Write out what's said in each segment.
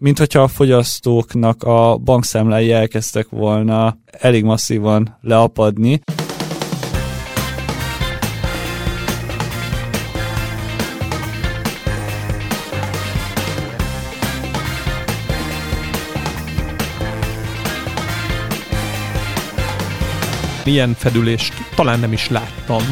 mint hogyha a fogyasztóknak a bankszámlái elkezdtek volna elég masszívan leapadni. Ilyen fedülést talán nem is láttam.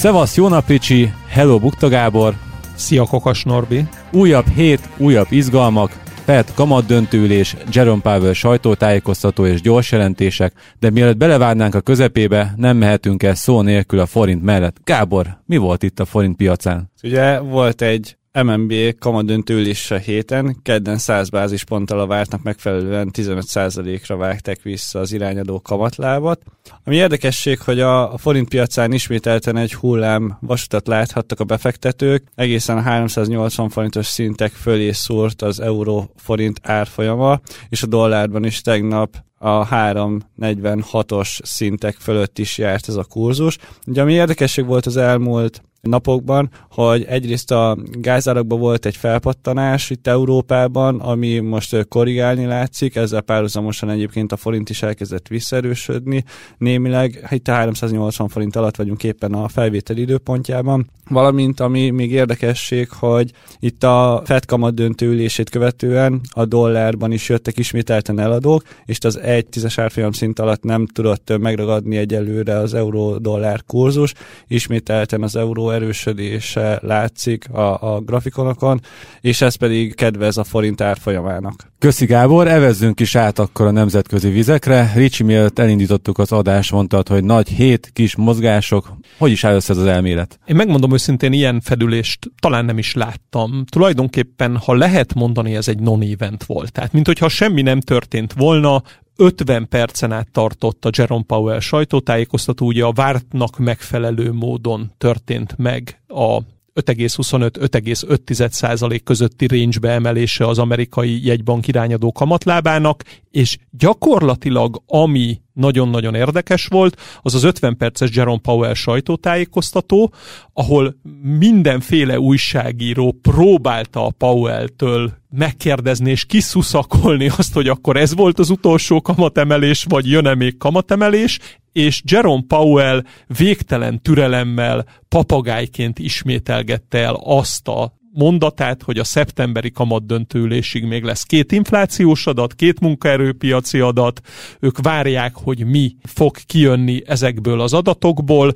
Szevasz, jó nap, Ricsi! Hello, Bukta Gábor! Szia, Kokas Norbi! Újabb hét, újabb izgalmak, Fed kamat döntőülés, Jerome Powell sajtótájékoztató és gyors jelentések, de mielőtt belevágnánk a közepébe, nem mehetünk el szó nélkül a forint mellett. Gábor, mi volt itt a forint piacán? Ugye volt egy MNB kamadöntő ülése héten, kedden 100 bázisponttal a vártnak megfelelően 15%-ra vágták vissza az irányadó kamatlábat. Ami érdekesség, hogy a forint piacán ismételten egy hullám vasutat láthattak a befektetők, egészen a 380 forintos szintek fölé szúrt az euró-forint árfolyama, és a dollárban is tegnap a 346-os szintek fölött is járt ez a kurzus. Ugye ami érdekesség volt az elmúlt napokban, hogy egyrészt a gázárakban volt egy felpattanás itt Európában, ami most korrigálni látszik, ezzel párhuzamosan egyébként a forint is elkezdett visszaerősödni. Némileg itt a 380 forint alatt vagyunk éppen a felvétel időpontjában, valamint ami még érdekesség, hogy itt a Fed kamat döntőülését követően a dollárban is jöttek ismételten eladók, és az egy tízes árfolyam szint alatt nem tudott megragadni egyelőre az euró-dollár kurzus, ismételten az euró erősödése látszik a, a grafikonokon, és ez pedig kedvez a forint árfolyamának. Köszi Gábor, evezzünk is át akkor a nemzetközi vizekre. Ricsi, mielőtt elindítottuk az adást, mondtad, hogy nagy hét kis mozgások. Hogy is áll össze ez az elmélet? Én megmondom őszintén, ilyen fedülést talán nem is láttam. Tulajdonképpen, ha lehet mondani, ez egy non-event volt. Tehát, mint hogyha semmi nem történt volna, 50 percen át tartott a Jerome Powell sajtótájékoztató, ugye a vártnak megfelelő módon történt meg a 5,25-5,5% közötti range emelése az amerikai jegybank irányadó kamatlábának, és gyakorlatilag ami nagyon-nagyon érdekes volt, az az 50 perces Jerome Powell sajtótájékoztató, ahol mindenféle újságíró próbálta a Powell-től megkérdezni és kiszuszakolni azt, hogy akkor ez volt az utolsó kamatemelés, vagy jön-e még kamatemelés, és Jerome Powell végtelen türelemmel papagájként ismételgette el azt a mondatát, hogy a szeptemberi kamat döntőülésig még lesz két inflációs adat, két munkaerőpiaci adat, ők várják, hogy mi fog kijönni ezekből az adatokból,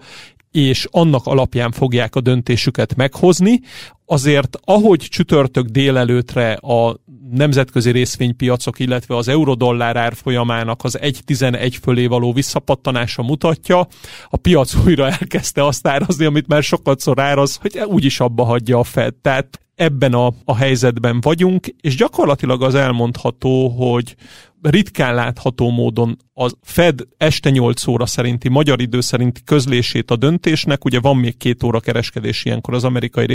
és annak alapján fogják a döntésüket meghozni. Azért, ahogy csütörtök délelőtre a nemzetközi részvénypiacok, illetve az eurodollár árfolyamának az 1.11 fölé való visszapattanása mutatja, a piac újra elkezdte azt árazni, amit már sokat áraz, hogy úgyis abba hagyja a Fed. Tehát ebben a, a helyzetben vagyunk, és gyakorlatilag az elmondható, hogy ritkán látható módon a Fed este 8 óra szerinti, magyar idő szerinti közlését a döntésnek, ugye van még két óra kereskedés ilyenkor az amerikai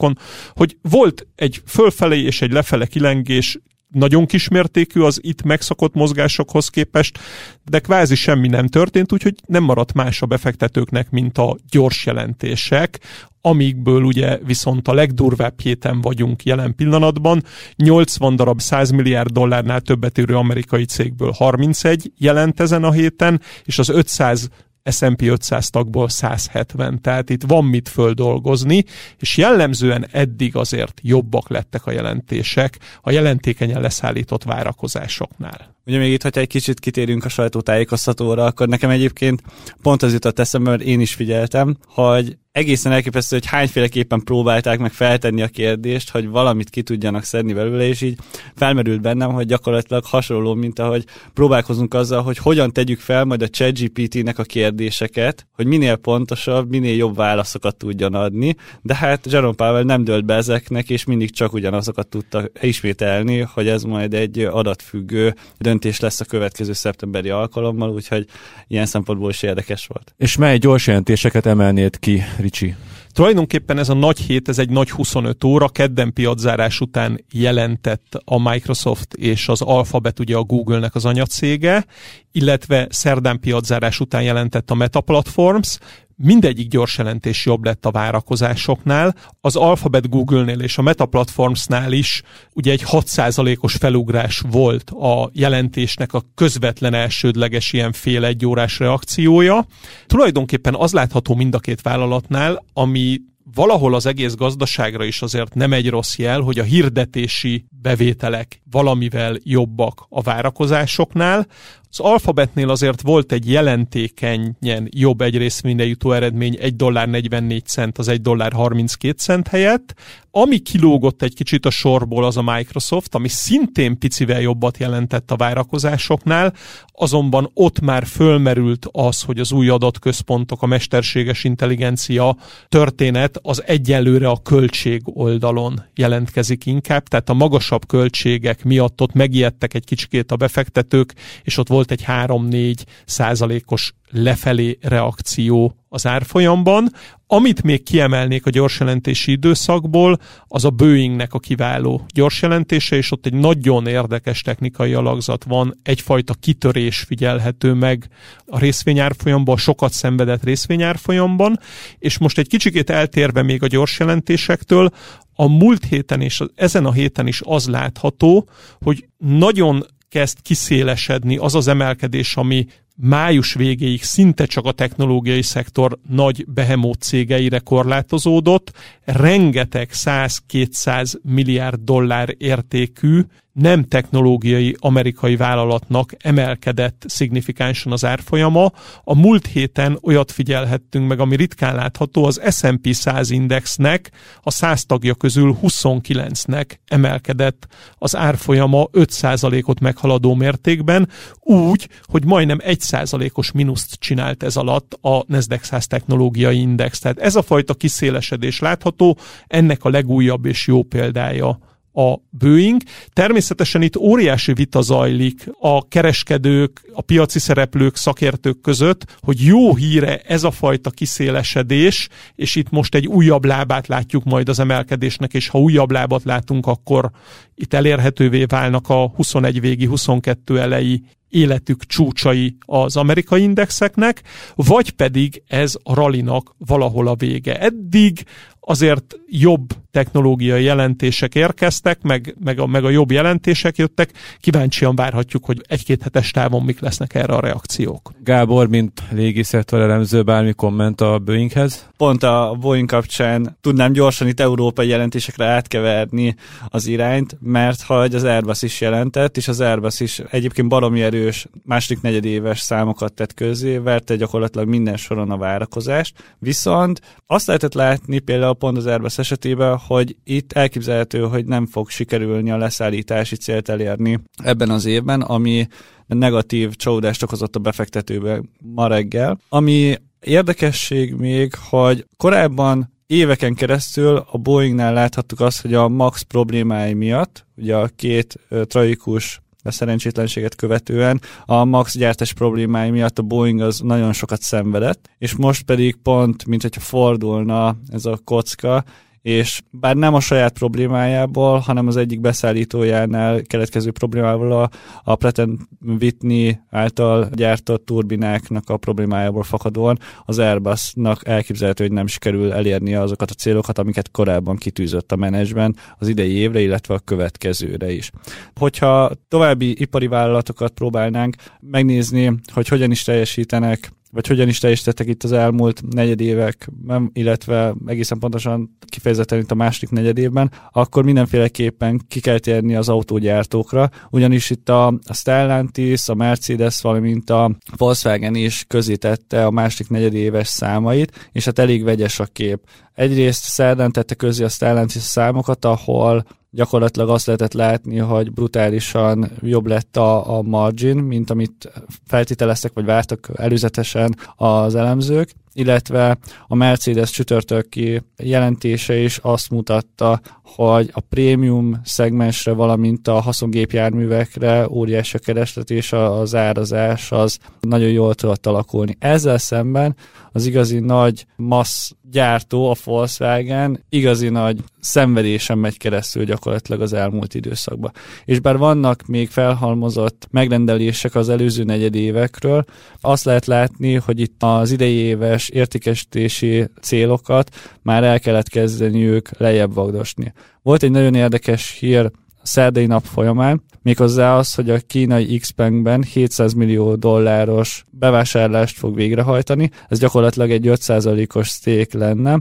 részvénypiacokon, hogy volt egy fölfelé és egy lefele kilengés, nagyon kismértékű az itt megszokott mozgásokhoz képest, de kvázi semmi nem történt, úgyhogy nem maradt más a befektetőknek, mint a gyors jelentések, amikből ugye viszont a legdurvább héten vagyunk jelen pillanatban. 80 darab 100 milliárd dollárnál többet érő amerikai cégből 31 jelent ezen a héten, és az 500 S&P 500 tagból 170, tehát itt van mit földolgozni, és jellemzően eddig azért jobbak lettek a jelentések a jelentékenyen leszállított várakozásoknál. Ugye még itt, hogyha egy kicsit kitérünk a sajtótájékoztatóra, akkor nekem egyébként pont az jutott eszembe, mert én is figyeltem, hogy egészen elképesztő, hogy hányféleképpen próbálták meg feltenni a kérdést, hogy valamit ki tudjanak szedni belőle, és így felmerült bennem, hogy gyakorlatilag hasonló, mint ahogy próbálkozunk azzal, hogy hogyan tegyük fel majd a ChatGPT-nek a kérdéseket, hogy minél pontosabb, minél jobb válaszokat tudjon adni, de hát Jerome Powell nem dölt be ezeknek, és mindig csak ugyanazokat tudta ismételni, hogy ez majd egy adatfüggő döntés lesz a következő szeptemberi alkalommal, úgyhogy ilyen szempontból is érdekes volt. És mely gyors jelentéseket emelnéd ki, Ricsi? Tulajdonképpen ez a nagy hét, ez egy nagy 25 óra, kedden piaczárás után jelentett a Microsoft és az Alphabet, ugye a Google-nek az anyacége, illetve szerdán piaczárás után jelentett a Meta Platforms, mindegyik gyors jelentés jobb lett a várakozásoknál. Az Alphabet Google-nél és a Meta Platformsnál is ugye egy 6%-os felugrás volt a jelentésnek a közvetlen elsődleges ilyen fél egy órás reakciója. Tulajdonképpen az látható mind a két vállalatnál, ami valahol az egész gazdaságra is azért nem egy rossz jel, hogy a hirdetési bevételek valamivel jobbak a várakozásoknál. Az Alphabetnél azért volt egy jelentékenyen jobb egy részvényre jutó eredmény 1 dollár 44 cent az 1 dollár 32 cent helyett. Ami kilógott egy kicsit a sorból az a Microsoft, ami szintén picivel jobbat jelentett a várakozásoknál, azonban ott már fölmerült az, hogy az új adatközpontok, a mesterséges intelligencia történet az egyelőre a költség oldalon jelentkezik inkább, tehát a magasabb költségek miatt ott megijedtek egy kicsikét a befektetők, és ott volt egy 3-4 százalékos lefelé reakció az árfolyamban. Amit még kiemelnék a gyorsjelentési időszakból, az a Boeingnek a kiváló gyorsjelentése, és ott egy nagyon érdekes technikai alakzat van, egyfajta kitörés figyelhető meg a részvényárfolyamban, sokat szenvedett részvényárfolyamban, és most egy kicsikét eltérve még a gyorsjelentésektől, a múlt héten és ezen a héten is az látható, hogy nagyon kezd kiszélesedni az az emelkedés, ami május végéig szinte csak a technológiai szektor nagy behemót cégeire korlátozódott, rengeteg 100-200 milliárd dollár értékű nem technológiai amerikai vállalatnak emelkedett szignifikánsan az árfolyama. A múlt héten olyat figyelhettünk meg, ami ritkán látható, az S&P 100 indexnek a 100 tagja közül 29-nek emelkedett az árfolyama 5%-ot meghaladó mértékben, úgy, hogy majdnem 1%-os mínuszt csinált ez alatt a Nasdaq 100 technológiai index. Tehát ez a fajta kiszélesedés látható, ennek a legújabb és jó példája a Boeing. Természetesen itt óriási vita zajlik a kereskedők, a piaci szereplők, szakértők között, hogy jó híre ez a fajta kiszélesedés, és itt most egy újabb lábát látjuk majd az emelkedésnek, és ha újabb lábat látunk, akkor itt elérhetővé válnak a 21 végi, 22 elejé életük csúcsai az amerikai indexeknek, vagy pedig ez a ralinak valahol a vége. Eddig azért jobb technológiai jelentések érkeztek, meg, meg, a, meg a jobb jelentések jöttek. Kíváncsian várhatjuk, hogy egy-két hetes távon mik lesznek erre a reakciók. Gábor, mint légiszektor elemző, bármi komment a Boeinghez? Pont a Boeing kapcsán tudnám gyorsan itt európai jelentésekre átkeverni az irányt, mert ha az Airbus is jelentett, és az Airbus is egyébként baromi erős második negyedéves számokat tett közé, verte gyakorlatilag minden soron a várakozást, viszont azt lehetett látni például pont az Airbus esetében, hogy itt elképzelhető, hogy nem fog sikerülni a leszállítási célt elérni ebben az évben, ami negatív csalódást okozott a befektetőbe ma reggel. Ami érdekesség még, hogy korábban éveken keresztül a Boeingnál láthattuk azt, hogy a MAX problémái miatt, ugye a két tragikus a szerencsétlenséget követően a Max gyártás problémái miatt a Boeing az nagyon sokat szenvedett, és most pedig pont, mint hogyha fordulna ez a kocka, és bár nem a saját problémájából, hanem az egyik beszállítójánál keletkező problémával a, a Pratt Whitney által gyártott turbináknak a problémájából fakadóan az Airbusnak elképzelhető, hogy nem sikerül elérni azokat a célokat, amiket korábban kitűzött a menedzsment az idei évre, illetve a következőre is. Hogyha további ipari vállalatokat próbálnánk megnézni, hogy hogyan is teljesítenek vagy hogyan is teljesítettek itt az elmúlt negyedévekben, illetve egészen pontosan kifejezetten itt a második negyedévben, akkor mindenféleképpen ki kell térni az autógyártókra, ugyanis itt a, a Stellantis, a Mercedes, valamint a Volkswagen is közítette a második negyedéves számait, és hát elég vegyes a kép. Egyrészt szerdán tette közé a Stellantis számokat, ahol gyakorlatilag azt lehetett látni, hogy brutálisan jobb lett a, a margin, mint amit feltételeztek, vagy vártak előzetesen az elemzők, illetve a Mercedes csütörtöki jelentése is azt mutatta, hogy a prémium szegmensre, valamint a haszongépjárművekre óriási a kereslet és az árazás az nagyon jól tudott alakulni. Ezzel szemben az igazi nagy massz gyártó, a Volkswagen igazi nagy szenvedésen megy keresztül gyakorlatilag az elmúlt időszakban. És bár vannak még felhalmozott megrendelések az előző negyedévekről, azt lehet látni, hogy itt az idei éves értékesítési célokat már el kellett kezdeni ők lejjebb vagdosni. Volt egy nagyon érdekes hír szerdai nap folyamán, méghozzá az, hogy a kínai X-Bankben 700 millió dolláros bevásárlást fog végrehajtani, ez gyakorlatilag egy 5%-os szték lenne,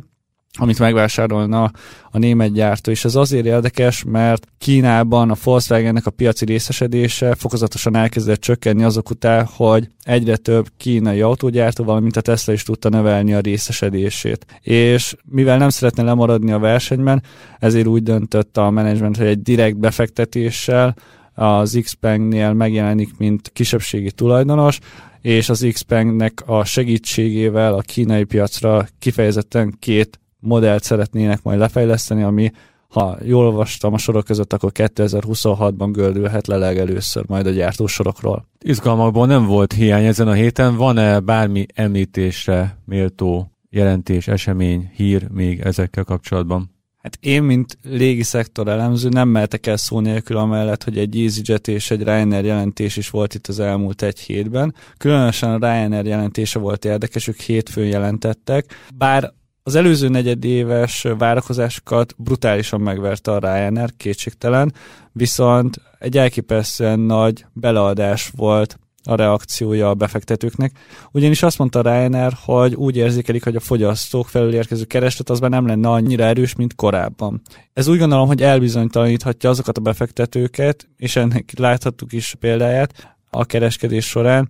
amit megvásárolna a német gyártó, és ez azért érdekes, mert Kínában a Volkswagennek a piaci részesedése fokozatosan elkezdett csökkenni azok után, hogy egyre több kínai autógyártó, valamint a Tesla is tudta növelni a részesedését. És mivel nem szeretne lemaradni a versenyben, ezért úgy döntött a menedzsment, hogy egy direkt befektetéssel az Xpeng-nél megjelenik, mint kisebbségi tulajdonos, és az Xpeng-nek a segítségével a kínai piacra kifejezetten két modellt szeretnének majd lefejleszteni, ami ha jól olvastam a sorok között, akkor 2026-ban gördülhet le legelőször majd a gyártósorokról. Izgalmakból nem volt hiány ezen a héten. Van-e bármi említésre méltó jelentés, esemény, hír még ezekkel kapcsolatban? Hát én, mint légi szektor elemző nem mehetek el szó nélkül amellett, hogy egy EasyJet és egy Ryanair jelentés is volt itt az elmúlt egy hétben. Különösen a Ryanair jelentése volt érdekes, ők hétfőn jelentettek, bár az előző negyedéves várakozásokat brutálisan megverte a Ryanair, kétségtelen, viszont egy elképesztően nagy beleadás volt a reakciója a befektetőknek. Ugyanis azt mondta Ryanair, hogy úgy érzékelik, hogy a fogyasztók felül érkező kereslet az már nem lenne annyira erős, mint korábban. Ez úgy gondolom, hogy elbizonytalaníthatja azokat a befektetőket, és ennek láthattuk is példáját a kereskedés során,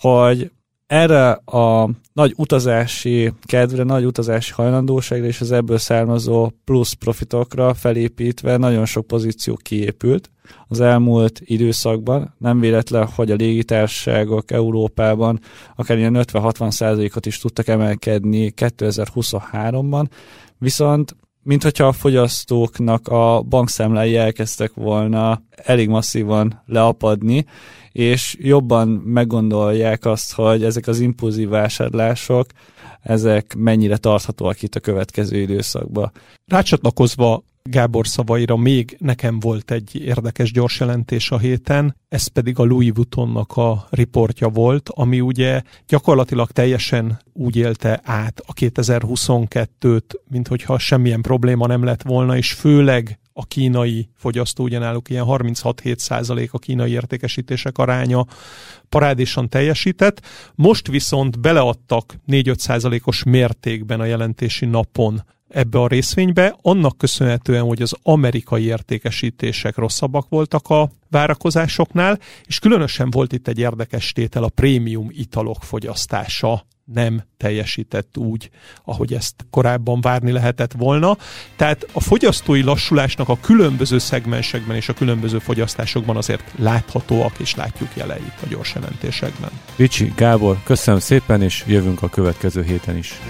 hogy erre a nagy utazási kedvre, nagy utazási hajlandóságra és az ebből származó plusz profitokra felépítve nagyon sok pozíció kiépült az elmúlt időszakban. Nem véletlen, hogy a légitársaságok Európában akár ilyen 50-60 százalékot is tudtak emelkedni 2023-ban, viszont mint hogyha a fogyasztóknak a bankszámlái elkezdtek volna elég masszívan leapadni, és jobban meggondolják azt, hogy ezek az impulzív vásárlások, ezek mennyire tarthatóak itt a következő időszakban. Rácsatlakozva Gábor szavaira még nekem volt egy érdekes gyors jelentés a héten, ez pedig a Louis Vuittonnak a riportja volt, ami ugye gyakorlatilag teljesen úgy élte át a 2022-t, mint hogyha semmilyen probléma nem lett volna, és főleg a kínai fogyasztó, ugyanáluk ilyen 36-7 százalék a kínai értékesítések aránya parádésan teljesített. Most viszont beleadtak 4-5 százalékos mértékben a jelentési napon ebbe a részvénybe, annak köszönhetően, hogy az amerikai értékesítések rosszabbak voltak a várakozásoknál, és különösen volt itt egy érdekes tétel a prémium italok fogyasztása nem teljesített úgy, ahogy ezt korábban várni lehetett volna. Tehát a fogyasztói lassulásnak a különböző szegmensekben és a különböző fogyasztásokban azért láthatóak és látjuk jeleit a gyors jelentésekben. Ricsi, Gábor, köszönöm szépen, és jövünk a következő héten is.